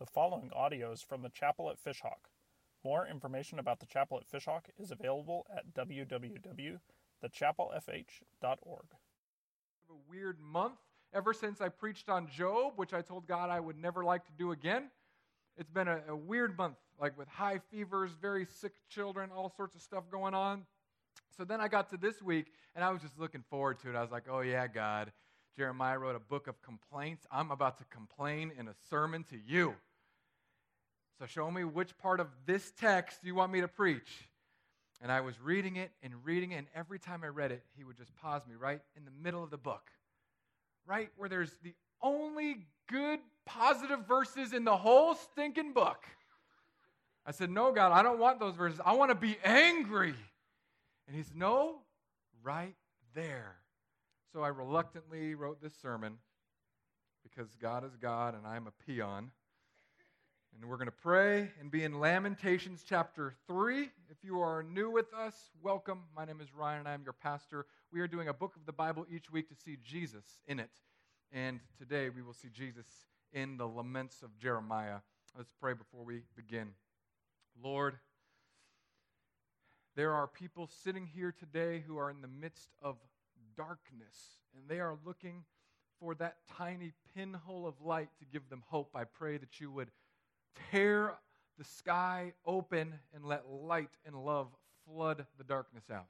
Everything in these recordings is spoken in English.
The following audio is from the chapel at Fishhawk. More information about the chapel at Fishhawk is available at www.thechapelfh.org. a weird month ever since I preached on Job, which I told God I would never like to do again. It's been a, a, weird month, like with high fevers, very sick children, all sorts of stuff going on. So then I got to this week, and I was just looking forward to it. I was like, oh, yeah, God. Jeremiah wrote a book of complaints. I'm about to complain in a sermon to you. So show me which part of this text you want me to preach. And I was reading it and reading it, and every time I read it, he would just pause me right in the middle of the book, right where there's the only good, positive verses in the whole stinking book. I said, No, God, I don't want those verses. I want to be angry. And he said, No, right there. So I reluctantly wrote this sermon because God is God and I'm a peon. And we're going to pray and be in Lamentations chapter 3. If you are new with us, welcome. My name is Ryan and I am your pastor. We are doing a book of the Bible each week to see Jesus in it. And today we will see Jesus in the laments of Jeremiah. Let's pray before we begin. Lord, there are people sitting here today who are in the midst of darkness and they are looking for that tiny pinhole of light to give them hope. I pray that you would tear the sky open and let light and love flood the darkness out.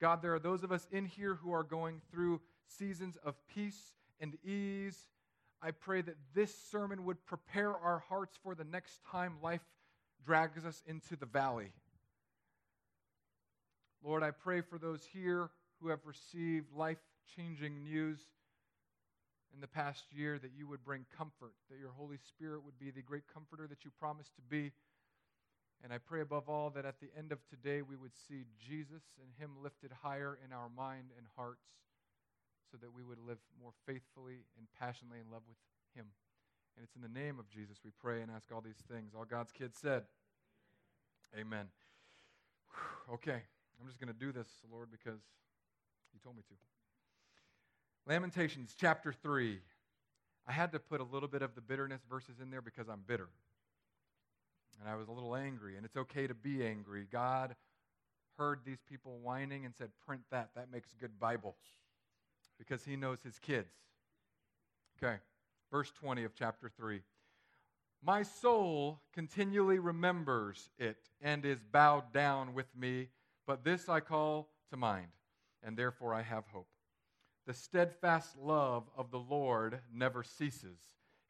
God, there are those of us in here who are going through seasons of peace and ease. I pray that this sermon would prepare our hearts for the next time life drags us into the valley. Lord, I pray for those here who have received life changing news in the past year that you would bring comfort, that your Holy Spirit would be the great comforter that you promised to be. And I pray above all that at the end of today we would see Jesus and Him lifted higher in our mind and hearts so that we would live more faithfully and passionately in love with Him. And it's in the name of Jesus we pray and ask all these things. All God's kids said, Amen. Okay, I'm just going to do this, Lord, because you told me to. Lamentations chapter 3. I had to put a little bit of the bitterness verses in there because I'm bitter. And I was a little angry, and it's okay to be angry. God heard these people whining and said, Print that. That makes good Bible because he knows his kids. Okay, verse 20 of chapter 3. My soul continually remembers it and is bowed down with me, but this I call to mind, and therefore I have hope. The steadfast love of the Lord never ceases.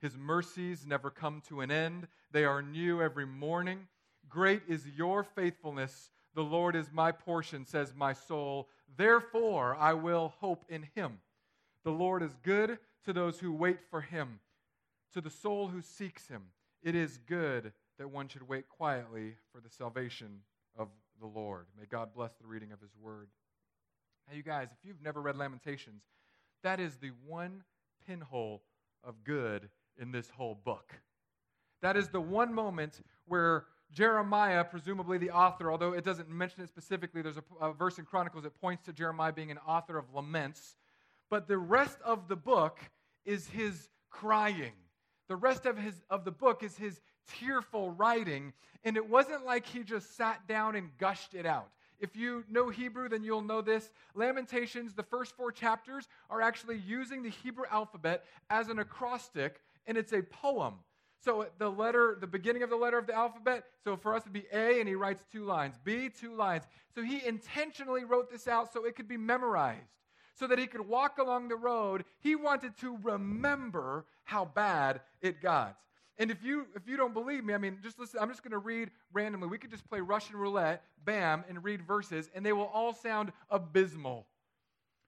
His mercies never come to an end. They are new every morning. Great is your faithfulness. The Lord is my portion, says my soul. Therefore, I will hope in him. The Lord is good to those who wait for him, to the soul who seeks him. It is good that one should wait quietly for the salvation of the Lord. May God bless the reading of his word. Hey, you guys, if you've never read Lamentations, that is the one pinhole of good in this whole book. That is the one moment where Jeremiah, presumably the author, although it doesn't mention it specifically, there's a, a, verse in Chronicles that points to Jeremiah being an author of laments. But the rest of the book is his crying. The rest of, his, of the book is his tearful writing. And it wasn't like he just sat down and gushed it out. If you know Hebrew, then you'll know this. Lamentations, the first four chapters, are actually using the Hebrew alphabet as an acrostic, and it's a poem. So the letter, the beginning of the letter of the alphabet, so for us to be A, and he writes two lines, B, two lines. So he intentionally wrote this out so it could be memorized, so that he could walk along the road. He wanted to remember how bad it got. And if you if you don't believe me, I mean, just listen. I'm just going to read randomly. We could just play Russian roulette, bam, and read verses, and they will all sound abysmal.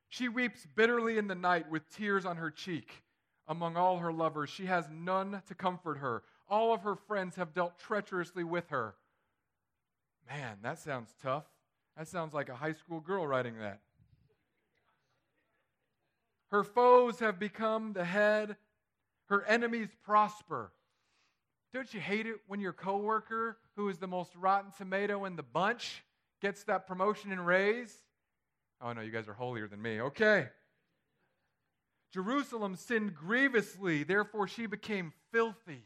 She weeps bitterly in the night with tears on her cheek. Among all her lovers, she has none to comfort her. All of her friends have dealt treacherously with her. Man, that sounds tough. That sounds like a high school girl writing that. Her foes have become the head, her enemies prosper. Don't you hate it when your coworker, who is the most rotten tomato in the bunch, gets that promotion and raise? Oh no, you guys are holier than me. Okay. Jerusalem sinned grievously, therefore she became filthy.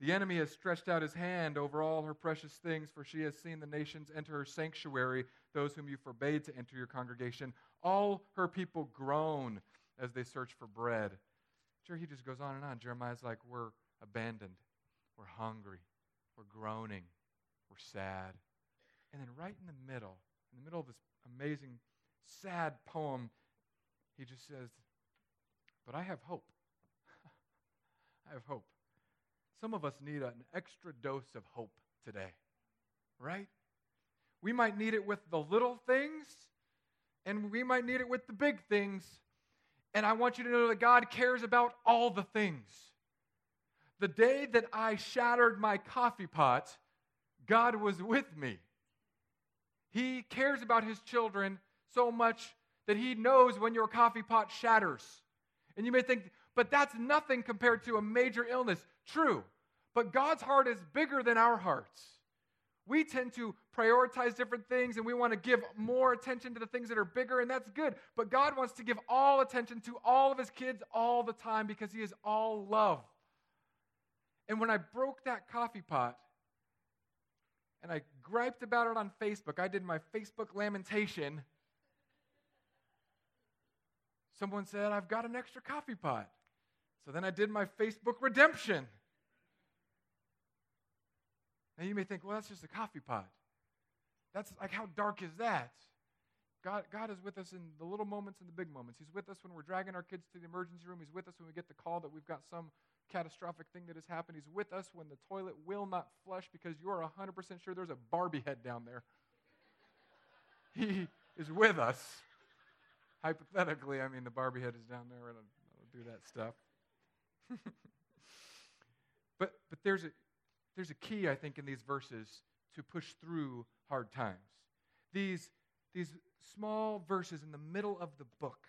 The enemy has stretched out his hand over all her precious things, for she has seen the nations enter her sanctuary, those whom you forbade to enter your congregation. All her people groan as they search for bread. Sure, he just goes on and on. Jeremiah's like, We're abandoned, we're hungry, we're groaning, we're sad. And then, right in the middle, in the middle of this amazing, sad poem, he just says, But I have hope. I have hope. Some of us need an extra dose of hope today, right? We might need it with the little things, and we might need it with the big things. And I want you to know that God cares about all the things. The day that I shattered my coffee pot, God was with me. He cares about his children so much that he knows when your coffee pot shatters. And you may think, but that's nothing compared to a major illness. True. But God's heart is bigger than our hearts. We tend to prioritize different things and we want to give more attention to the things that are bigger, and that's good. But God wants to give all attention to all of His kids all the time because He is all love. And when I broke that coffee pot and I griped about it on Facebook, I did my Facebook lamentation. Someone said, I've got an extra coffee pot. So then I did my Facebook redemption. Now you may think, well, that's just a coffee pot. That's like, how dark is that? God, God is with us in the little moments and the big moments. He's with us when we're dragging our kids to the emergency room. He's with us when we get the call that we've got some catastrophic thing that has happened. He's with us when the toilet will not flush because you're 100% sure there's a Barbie head down there. he is with us. Hypothetically, I mean, the Barbie head is down there and I'll do that stuff. but, but there's, a, there's a key, I think, in these verses to push through hard times. These, these small verses in the middle of the book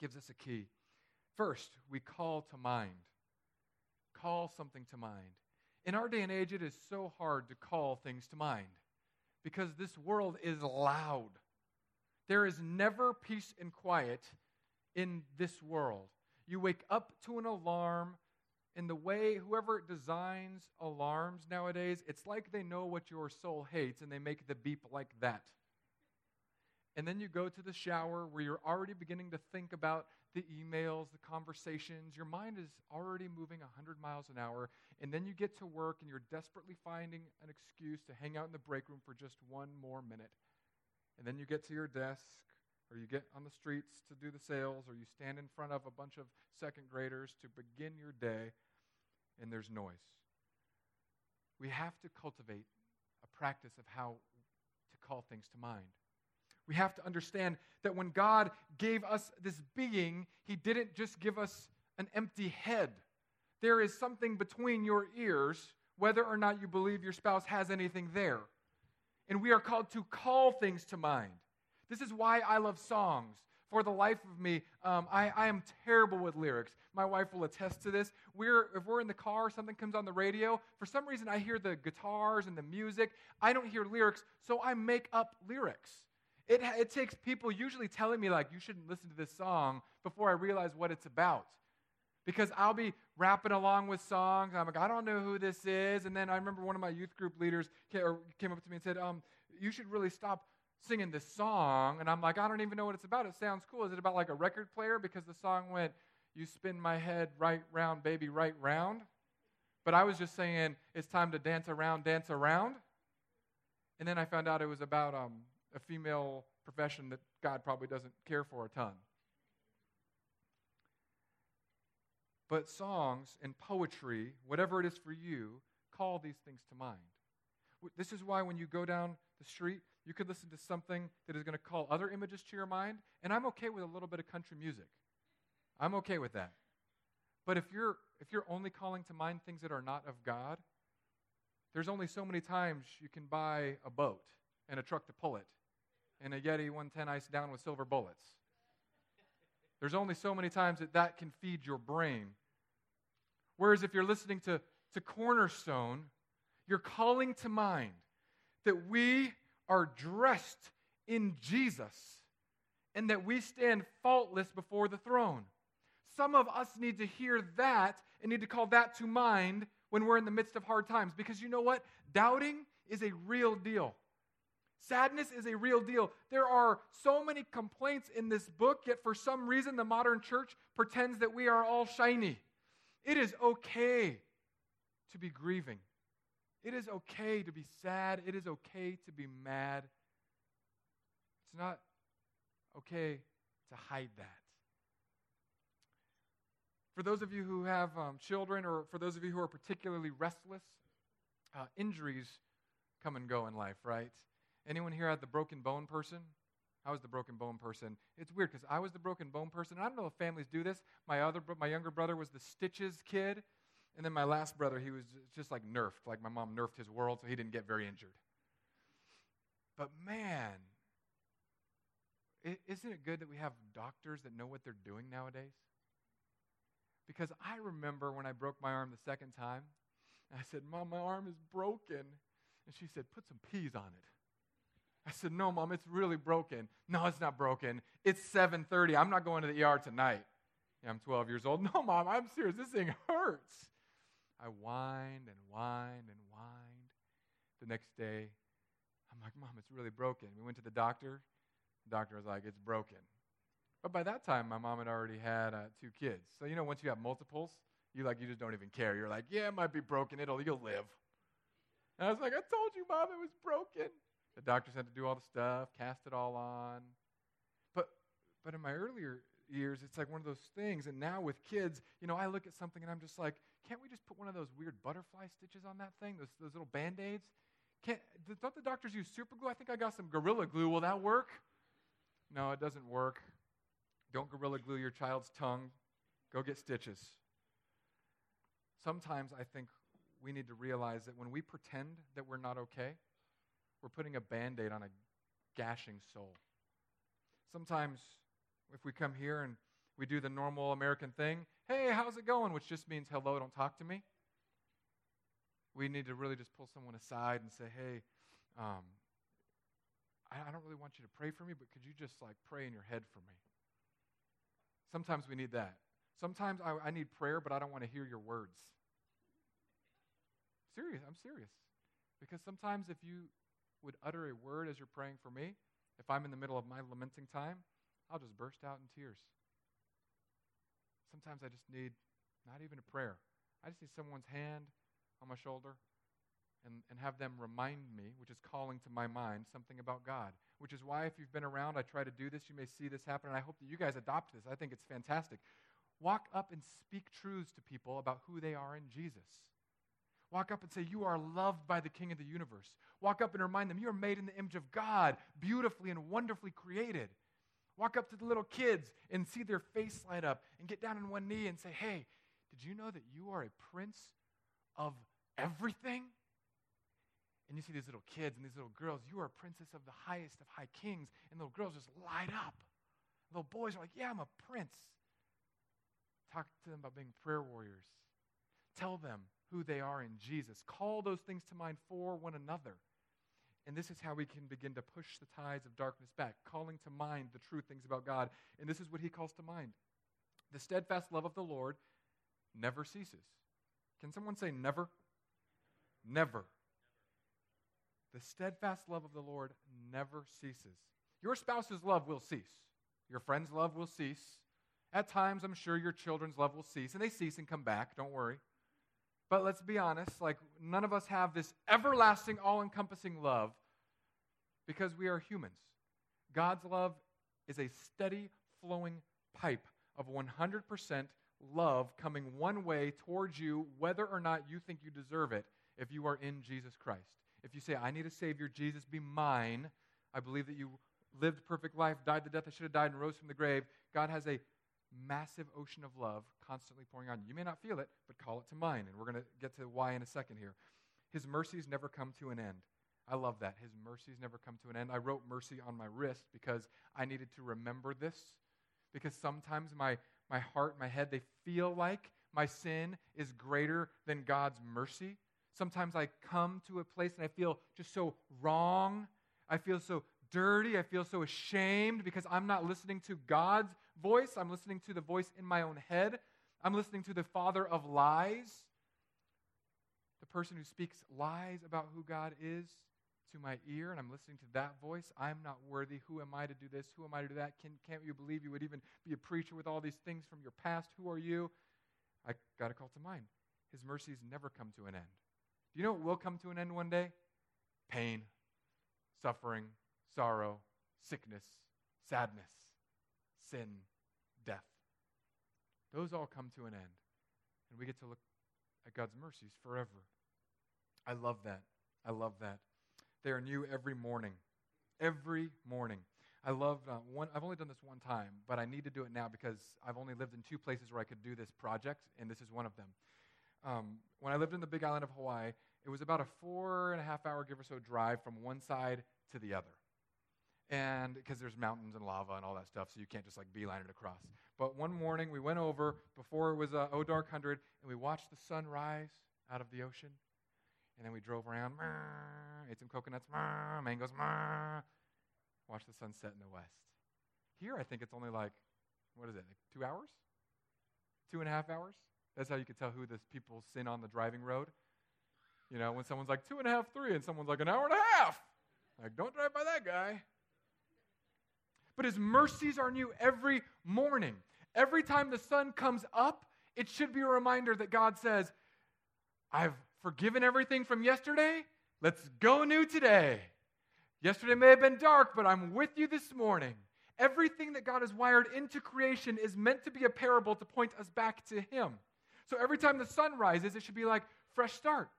gives us a key. First, we call to mind. Call something to mind. In our day and age, it is so hard to call things to mind because this world is loud. There is never peace and quiet in this world. You wake up to an alarm, and the way whoever designs alarms nowadays, it's like they know what your soul hates and they make the beep like that. And then you go to the shower where you're already beginning to think about the emails, the conversations. Your mind is already moving 100 miles an hour. And then you get to work and you're desperately finding an excuse to hang out in the break room for just one more minute. And then you get to your desk or you get on the streets to do the sales, or you stand in front of a bunch of second graders to begin your day, and there's noise. We have to cultivate a practice of how to call things to mind. We have to understand that when God gave us this being, He didn't just give us an empty head. There is something between your ears, whether or not you believe your spouse has anything there. And we are called to call things to mind. This is why I love songs. For the life of me, um, I, I am terrible with lyrics. My wife will attest to this. We're, if we're in the car, something comes on the radio, for some reason I hear the guitars and the music. I don't hear lyrics, so I make up lyrics. It, it takes people usually telling me, like, you shouldn't listen to this song before I realize what it's about. Because I'll be rapping along with songs. I'm like, I don't know who this is. And then I remember one of my youth group leaders came up to me and said, um, You should really stop singing this song, and I'm like, I don't even know what it's about. It sounds cool. Is it about like a record player? Because the song went, You spin my head right round, baby, right round. But I was just saying, It's time to dance around, dance around. And then I found out it was about um, a female profession that God probably doesn't care for a ton. But songs and poetry, whatever it is for you, call these things to mind. This is why when you go down the street, you could listen to something that is going to call other images to your mind. And I'm okay with a little bit of country music. I'm okay with that. But if you're, if you're only calling to mind things that are not of God, there's only so many times you can buy a boat and a truck to pull it and a Yeti 110 ice down with silver bullets. There's only so many times that that can feed your brain. Whereas if you're listening to, to Cornerstone, you're calling to mind that we are dressed in Jesus and that we stand faultless before the throne. Some of us need to hear that and need to call that to mind when we're in the midst of hard times. Because you know what? Doubting is a real deal. Sadness is a real deal. There are so many complaints in this book, yet for some reason the modern church pretends that we are all shiny. It is okay to be grieving. It is okay to be sad. It is okay to be mad. It's not okay to hide that. For those of you who have um, children, or for those of you who are particularly restless, uh, injuries come and go in life, right? Anyone here had the broken bone person? I was the broken bone person. It's weird because I was the broken bone person. I don't know if families do this. My other, my younger brother was the stitches kid, and then my last brother, he was just like nerfed. Like my mom nerfed his world, so he didn't get very injured. But man, isn't it good that we have doctors that know what they're doing nowadays? Because I remember when I broke my arm the second time, I said, Mom, my arm is broken. And she said, Put some peas on it. I said, "No, mom, it's really broken." "No, it's not broken. It's 7:30. I'm not going to the ER tonight." Yeah, I'm 12 years old. "No, mom, I'm serious. This thing hurts." I whined and whined and whined. The next day, I'm like, "Mom, it's really broken." We went to the doctor. The doctor was like, "It's broken." But by that time, my mom had already had uh, two kids. So you know, once you have multiples, you like you just don't even care. You're like, "Yeah, it might be broken. It'll you'll live." And I was like, "I told you, mom, it was broken." The doctors had to do all the stuff, cast it all on. But but in my earlier years, it's like one of those things. And now with kids, you know, I look at something and I'm just like, can't we just put one of those weird butterfly stitches on that thing? Those, those little band aids? Don't the doctors use super glue? I think I got some Gorilla Glue. Will that work? No, it doesn't work. Don't Gorilla Glue your child's tongue. Go get stitches. Sometimes I think we need to realize that when we pretend that we're not okay, we're putting a band aid on a gashing soul. Sometimes, if we come here and we do the normal American thing, hey, how's it going? Which just means hello, don't talk to me. We need to really just pull someone aside and say, hey, um, I, I don't really want you to pray for me, but could you just like pray in your head for me? Sometimes we need that. Sometimes I, I need prayer, but I don't want to hear your words. Serious, I'm serious. Because sometimes if you would utter a word as you're praying for me, if I'm in the middle of my lamenting time, I'll just burst out in tears. Sometimes I just need not even a prayer. I just need someone's hand on my shoulder and, and have them remind me, which is calling to my mind something about God. Which is why, if you've been around, I try to do this. You may see this happen, and I hope that you guys adopt this. I think it's fantastic. Walk up and speak truths to people about who they are in Jesus. Walk up and say, You are loved by the King of the universe. Walk up and remind them, You are made in the image of God, beautifully and wonderfully created. Walk up to the little kids and see their face light up and get down on one knee and say, Hey, did you know that you are a prince of everything? And you see these little kids and these little girls, you are a princess of the highest of high kings. And little girls just light up. Little boys are like, Yeah, I'm a prince. Talk to them about being prayer warriors. Tell them who they are in Jesus. Call those things to mind for one another. And this is how we can begin to push the tides of darkness back, calling to mind the true things about God. And this is what he calls to mind. The steadfast love of the Lord never ceases. Can someone say never? Never. The steadfast love of the Lord never ceases. Your spouse's love will cease. Your friend's love will cease. At times, I'm sure your children's love will cease, and they cease and come back. Don't worry. But let's be honest, like none of us have this everlasting, all encompassing love because we are humans. God's love is a steady flowing pipe of 100% love coming one way towards you, whether or not you think you deserve it, if you are in Jesus Christ. If you say, I need a Savior, Jesus be mine, I believe that you lived a perfect life, died the death I should have died, and rose from the grave, God has a massive ocean of love constantly pouring on you. You may not feel it, but call it to mind. And we're going to get to why in a second here. His mercies never come to an end. I love that. His mercies never come to an end. I wrote mercy on my wrist because I needed to remember this. Because sometimes my, my heart, my head, they feel like my sin is greater than God's mercy. Sometimes I come to a place and I feel just so wrong. I feel so dirty. I feel so ashamed because I'm not listening to God's voice. I'm listening to the voice in my own head. I'm listening to the father of lies, the person who speaks lies about who God is to my ear, and I'm listening to that voice. I'm not worthy. Who am I to do this? Who am I to do that? Can, can't you believe you would even be a preacher with all these things from your past? Who are you? I got a call to mind. His mercies never come to an end. Do you know what will come to an end one day? Pain, suffering, sorrow, sickness, sadness, sin. Those all come to an end. And we get to look at God's mercies forever. I love that. I love that. They are new every morning. Every morning. I love uh, one. I've only done this one time, but I need to do it now because I've only lived in two places where I could do this project, and this is one of them. Um, when I lived in the Big Island of Hawaii, it was about a four and a half hour, give or so, drive from one side to the other and because there's mountains and lava and all that stuff, so you can't just like beeline it across. But one morning we went over before it was uh, dark hundred, and we watched the sun rise out of the ocean, and then we drove around, ate some coconuts, mangoes, watched the sun set in the west. Here, I think it's only like what is it, like two hours, two and a half hours. That's how you can tell who the people sin on the driving road. You know, when someone's like two and a half, three, and someone's like an hour and a half. Like, don't drive by that guy but his mercies are new every morning. Every time the sun comes up, it should be a reminder that God says, I've forgiven everything from yesterday. Let's go new today. Yesterday may have been dark, but I'm with you this morning. Everything that God has wired into creation is meant to be a parable to point us back to Him. So every time the sun rises, it should be like fresh start.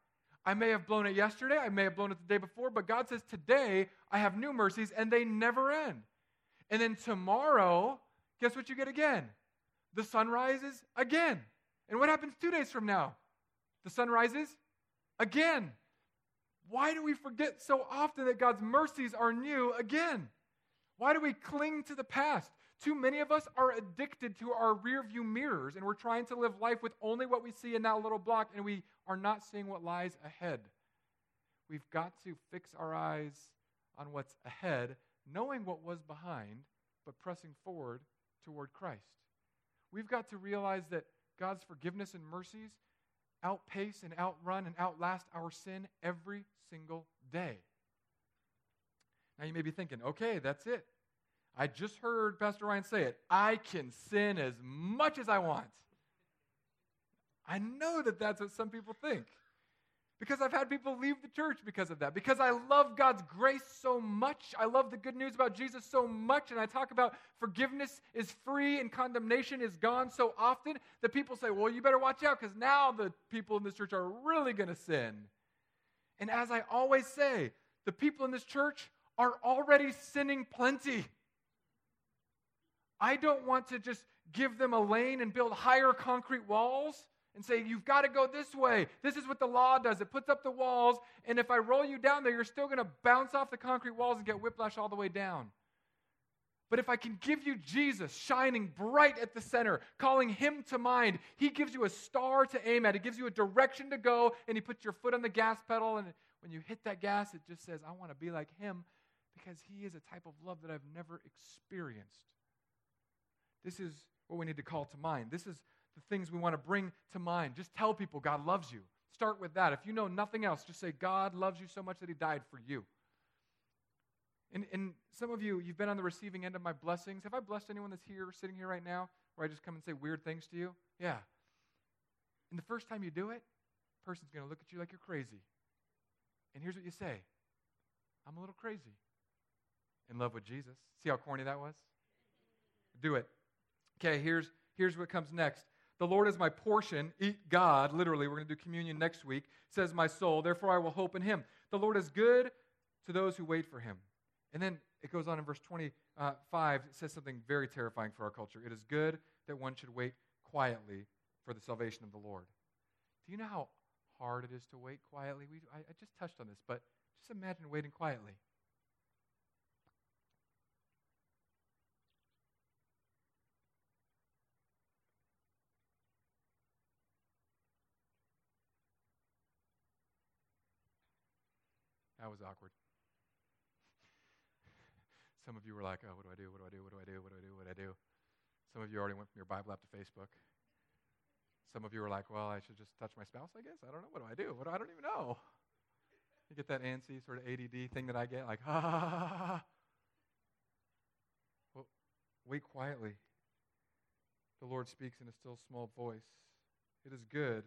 I may have blown it yesterday, I may have blown it the day before, but God says, Today I have new mercies and they never end. And then tomorrow, guess what you get again? The sun rises again. And what happens two days from now? The sun rises again. Why do we forget so often that God's mercies are new again? Why do we cling to the past? Too many of us are addicted to our rearview mirrors and we're trying to live life with only what we see in that little block and we are not seeing what lies ahead. We've got to fix our eyes on what's ahead knowing what was behind, but pressing forward toward Christ. We've got to realize that God's forgiveness and mercies outpace and outrun and outlast our sin every single day. Now you may be thinking, okay, that's it. I just heard Pastor Ryan say it. I can sin as much as I want. I know that that's what some people think because I've had people leave the church because of that. Because I love God's grace so much. I love the good news about Jesus so much. And I talk about forgiveness is free and condemnation is gone so often that people say, well, you better watch out because now the people in this church are really going to sin. And as I always say, the people in this church are already sinning plenty. I don't want to just give them a lane and build higher concrete walls and say, You've got to go this way. This is what the law does. It puts up the walls, and if I roll you down there, you're still going to bounce off the concrete walls and get whiplash all the way down. But if I can give you Jesus shining bright at the center, calling him to mind, he gives you a star to aim at. He gives you a direction to go, and he puts your foot on the gas pedal. And when you hit that gas, it just says, I want to be like him because he is a type of love that I've never experienced. This is what we need to call to mind. This is the things we want to bring to mind. Just tell people God loves you. Start with that. If you know nothing else, just say, God loves you so much that he died for you. And, and some of you, you've been on the receiving end of my blessings. Have I blessed anyone that's here, sitting here right now, where I just come and say weird things to you? Yeah. And the first time you do it, person's going to look at you like you're crazy. And here's what you say I'm a little crazy. In love with Jesus. See how corny that was? Do it. Okay, here's, here's what comes next. The Lord is my portion. Eat God. Literally, we're going to do communion next week. Says my soul. Therefore, I will hope in him. The Lord is good to those who wait for him. And then it goes on in verse 25. Uh, it says something very terrifying for our culture. It is good that one should wait quietly for the salvation of the Lord. Do you know how hard it is to wait quietly? We, I, I just touched on this, but just imagine waiting quietly. That was awkward. Some of you were like, oh, what do I do? What do I do? What do I do? What do I do? What do I do? Some of you already went from your Bible app to Facebook. Some of you are like, well, I should just touch my spouse, I guess. I don't know. What do I do? What do, I don't even know. You get that antsy sort of ADD thing that I get, like, ha ha ha ha ha. Well, wait quietly. The Lord speaks in a still small voice. It is good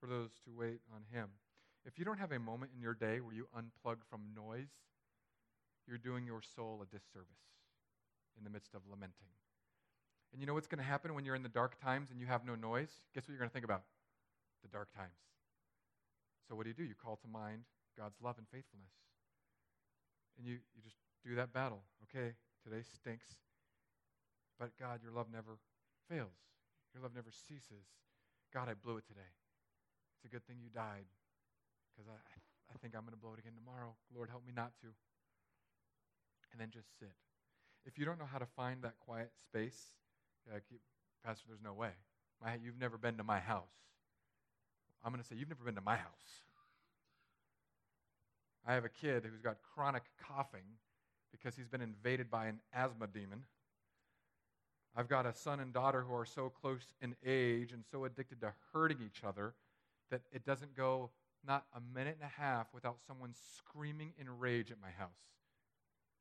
for those to wait on Him. If you don't have a moment in your day where you unplug from noise, you're doing your soul a disservice in the midst of lamenting. And you know what's going to happen when you're in the dark times and you have no noise? Guess what you're going to think about? The dark times. So what do you do? You call to mind God's love and faithfulness. And you, you just do that battle. Okay, today stinks. But God, your love never fails. Your love never ceases. God, I blew it today. It's a good thing you died because I, I think I'm going to blow it again tomorrow. Lord, help me not to. And then just sit. If you don't know how to find that quiet space, like, Pastor, there's no way. My, you've never been to my house. I'm going to say, You've never been to my house. I have a kid who's got chronic coughing because he's been invaded by an asthma demon. I've got a son and daughter who are so close in age and so addicted to hurting each other that it doesn't go not a minute and a half without someone screaming in rage at my house.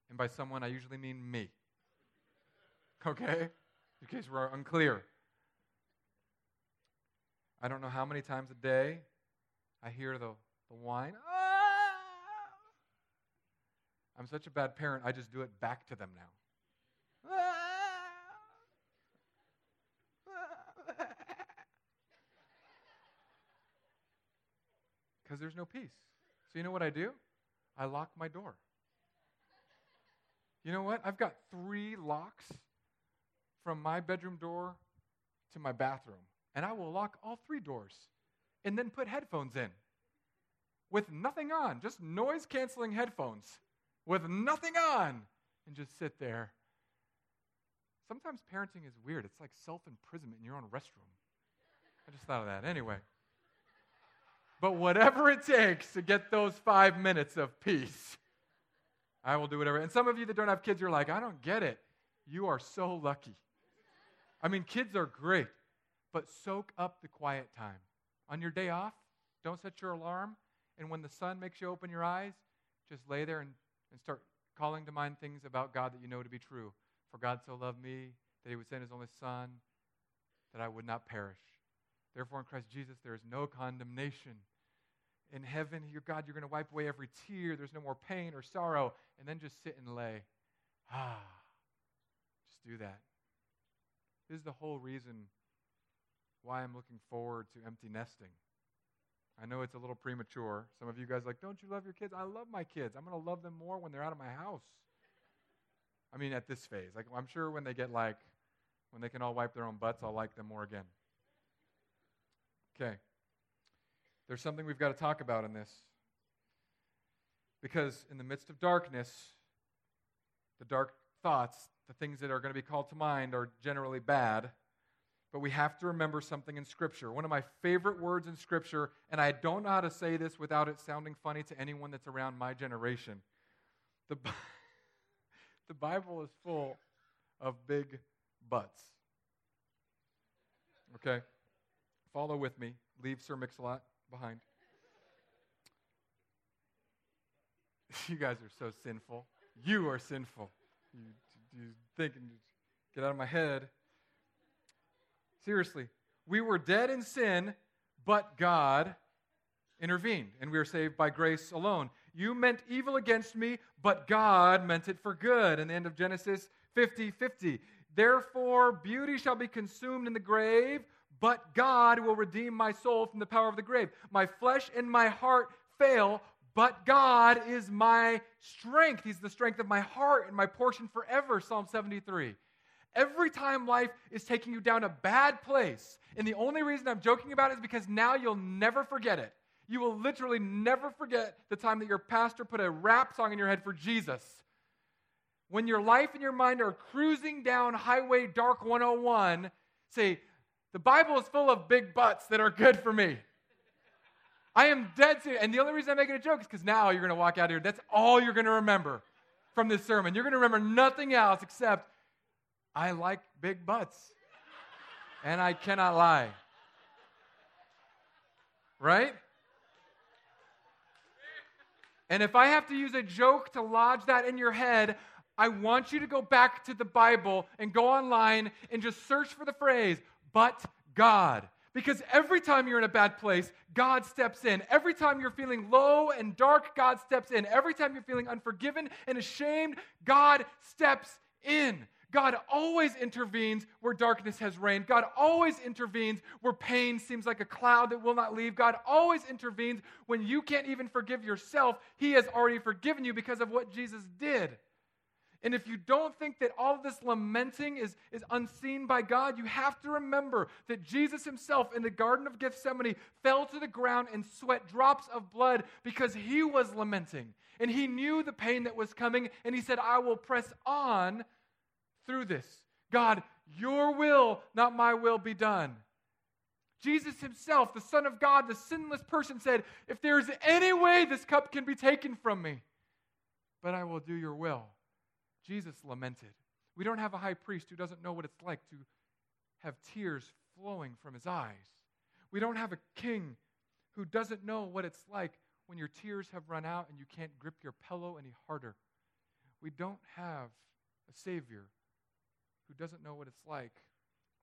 And by someone, I usually mean me. Okay? In case we're unclear. I don't know how many times a day I hear the, the whine. Ah! I'm such a bad parent, I just do it back to them now. Because there's no peace. So, you know what I do? I lock my door. You know what? I've got three locks from my bedroom door to my bathroom, and I will lock all three doors and then put headphones in with nothing on, just noise canceling headphones with nothing on, and just sit there. Sometimes parenting is weird. It's like self imprisonment in your own restroom. I just thought of that. Anyway. But whatever it takes to get those five minutes of peace, I will do whatever. And some of you that don't have kids, you're like, I don't get it. You are so lucky. I mean, kids are great, but soak up the quiet time. On your day off, don't set your alarm. And when the sun makes you open your eyes, just lay there and, and start calling to mind things about God that you know to be true. For God so loved me that he would send his only Son that I would not perish. Therefore, in Christ Jesus, there is no condemnation. In heaven, your God, you're going to wipe away every tear. There's no more pain or sorrow. And then just sit and lay. Ah, just do that. This is the whole reason why I'm looking forward to empty nesting. I know it's a little premature. Some of you guys like, don't you love your kids? I love my kids. I'm going to love them more when they're out of my house. I mean, at this phase. Like, I'm sure when they get like, when they can all wipe their own butts, I'll like them more again. Okay. There's something we've got to talk about in this. Because in the midst of darkness, the dark thoughts, the things that are going to be called to mind are generally bad. But we have to remember something in Scripture. One of my favorite words in Scripture, and I don't know how to say this without it sounding funny to anyone that's around my generation. The, the Bible is full of big butts. Okay? Follow with me. Leave Sir Mix-a-Lot behind. You guys are so sinful. You are sinful. You you thinking, get out of my head. Seriously, we were dead in sin, but God intervened, and we are saved by grace alone. You meant evil against me, but God meant it for good. In the end of Genesis 50 50. Therefore, beauty shall be consumed in the grave, but God will redeem my soul from the power of the grave. My flesh and my heart fail, but God is my strength. He's the strength of my heart and my portion forever, Psalm 73. Every time life is taking you down a bad place, and the only reason I'm joking about it is because now you'll never forget it. You will literally never forget the time that your pastor put a rap song in your head for Jesus. When your life and your mind are cruising down Highway Dark 101, say, The Bible is full of big butts that are good for me. I am dead serious. And the only reason I'm making a joke is because now you're going to walk out here. That's all you're going to remember from this sermon. You're going to remember nothing else except I like big butts. and I cannot lie. Right? And if I have to use a joke to lodge that in your head, I want you to go back to the Bible and go online and just search for the phrase, but God. Because every time you're in a bad place, God steps in. Every time you're feeling low and dark, God steps in. Every time you're feeling unforgiven and ashamed, God steps in. God always intervenes where darkness has reigned. God always intervenes where pain seems like a cloud that will not leave. God always intervenes when you can't even forgive yourself. He has already forgiven you because of what Jesus did. And if you don't think that all this lamenting is, is unseen by God, you have to remember that Jesus himself in the Garden of Gethsemane fell to the ground and sweat drops of blood because he was lamenting. And he knew the pain that was coming, and he said, I will press on through this. God, your will, not my will, be done. Jesus himself, the Son of God, the sinless person, said, If there is any way this cup can be taken from me, but I will do your will. Jesus lamented. We don't have a high priest who doesn't know what it's like to have tears flowing from his eyes. We don't have a king who doesn't know what it's like when your tears have run out and you can't grip your pillow any harder. We don't have a Savior who doesn't know what it's like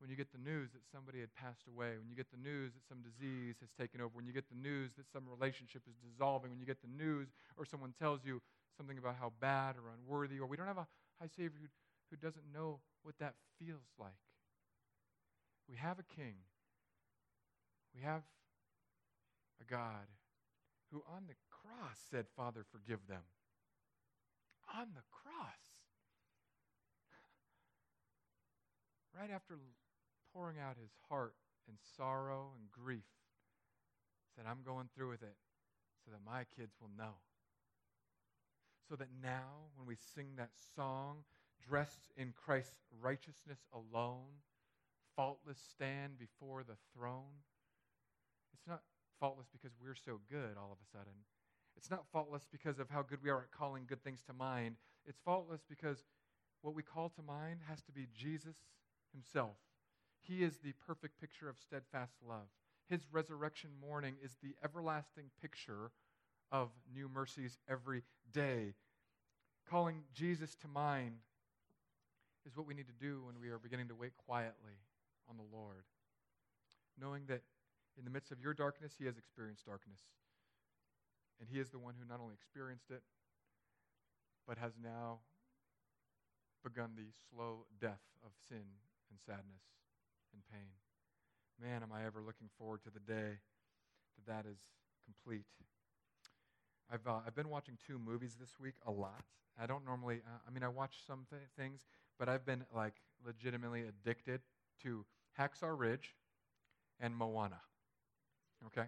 when you get the news that somebody had passed away, when you get the news that some disease has taken over, when you get the news that some relationship is dissolving, when you get the news or someone tells you something about how bad or unworthy, or we don't have a high Savior who, who doesn't know what that feels like. We have a king. We have a God who on the cross said, Father, forgive them. On the cross. right after pouring out his heart in sorrow and grief, said, I'm going through with it so that my kids will know so that now, when we sing that song, dressed in Christ's righteousness alone, faultless stand before the throne, it's not faultless because we're so good all of a sudden. It's not faultless because of how good we are at calling good things to mind. It's faultless because what we call to mind has to be Jesus himself. He is the perfect picture of steadfast love. His resurrection morning is the everlasting picture of new mercies every day. Calling Jesus to mind is what we need to do when we are beginning to wait quietly on the Lord. Knowing that in the midst of your darkness, He has experienced darkness. And He is the one who not only experienced it, but has now begun the slow death of sin and sadness and pain. Man, am I ever looking forward to the day that that is complete. I've, uh, I've been watching two movies this week a lot. I don't normally, uh, I mean, I watch some th- things, but I've been like legitimately addicted to Hacksaw Ridge and Moana. Okay?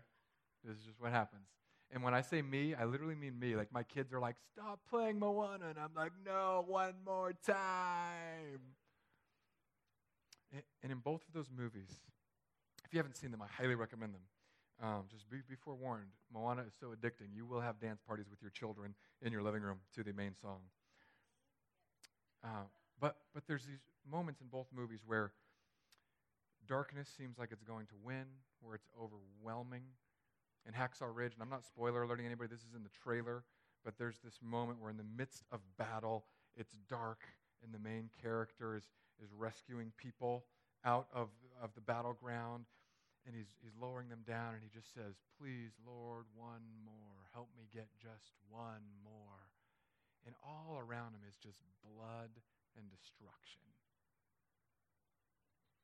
This is just what happens. And when I say me, I literally mean me. Like my kids are like, stop playing Moana. And I'm like, no, one more time. And in both of those movies, if you haven't seen them, I highly recommend them. Um, just be, be forewarned, Moana is so addicting. You will have dance parties with your children in your living room to the main song. Uh, but, but there's these moments in both movies where darkness seems like it's going to win, where it's overwhelming. In Hacksaw Ridge, and I'm not spoiler alerting anybody, this is in the trailer, but there's this moment where in the midst of battle, it's dark, and the main character is, is rescuing people out of, of the battleground and he's, he's lowering them down, and he just says, Please, Lord, one more. Help me get just one more. And all around him is just blood and destruction.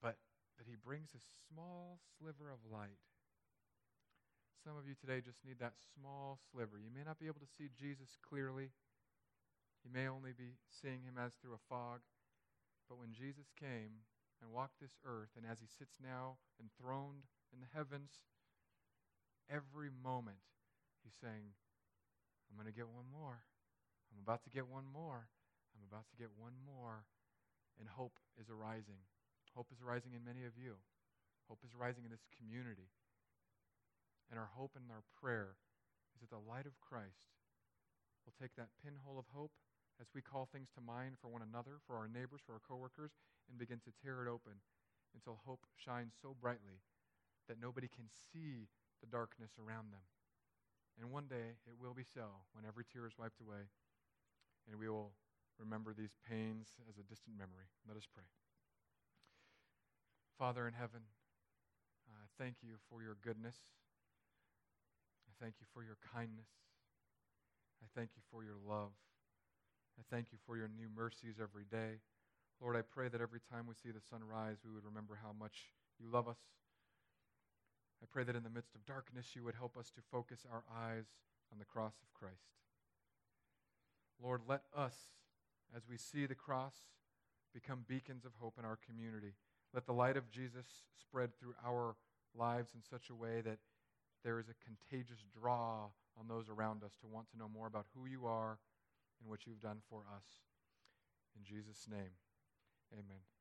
But, but he brings a small sliver of light. Some of you today just need that small sliver. You may not be able to see Jesus clearly. You may only be seeing him as through a fog. But when Jesus came and walked this earth, and as he sits now enthroned in the heavens, every moment he's saying, I'm going to get one more. I'm about to get one more. I'm about to get one more. And hope is arising. Hope is arising in many of you. Hope is rising in this community. And our hope and our prayer is that the light of Christ will take that pinhole of hope as we call things to mind for one another, for our neighbors, for our coworkers, and begin to tear it open until hope shines so brightly that nobody can see the darkness around them. And one day it will be so when every tear is wiped away and we will remember these pains as a distant memory. Let us pray. Father in heaven, I thank you for your goodness. I thank you for your kindness. I thank you for your love. I thank you for your new mercies every day. Lord, I pray that every time we see the sun rise, we would remember how much you love us. I pray that in the midst of darkness, you would help us to focus our eyes on the cross of Christ. Lord, let us, as we see the cross, become beacons of hope in our community. Let the light of Jesus spread through our lives in such a way that there is a contagious draw on those around us to want to know more about who you are and what you've done for us. In Jesus' name, amen.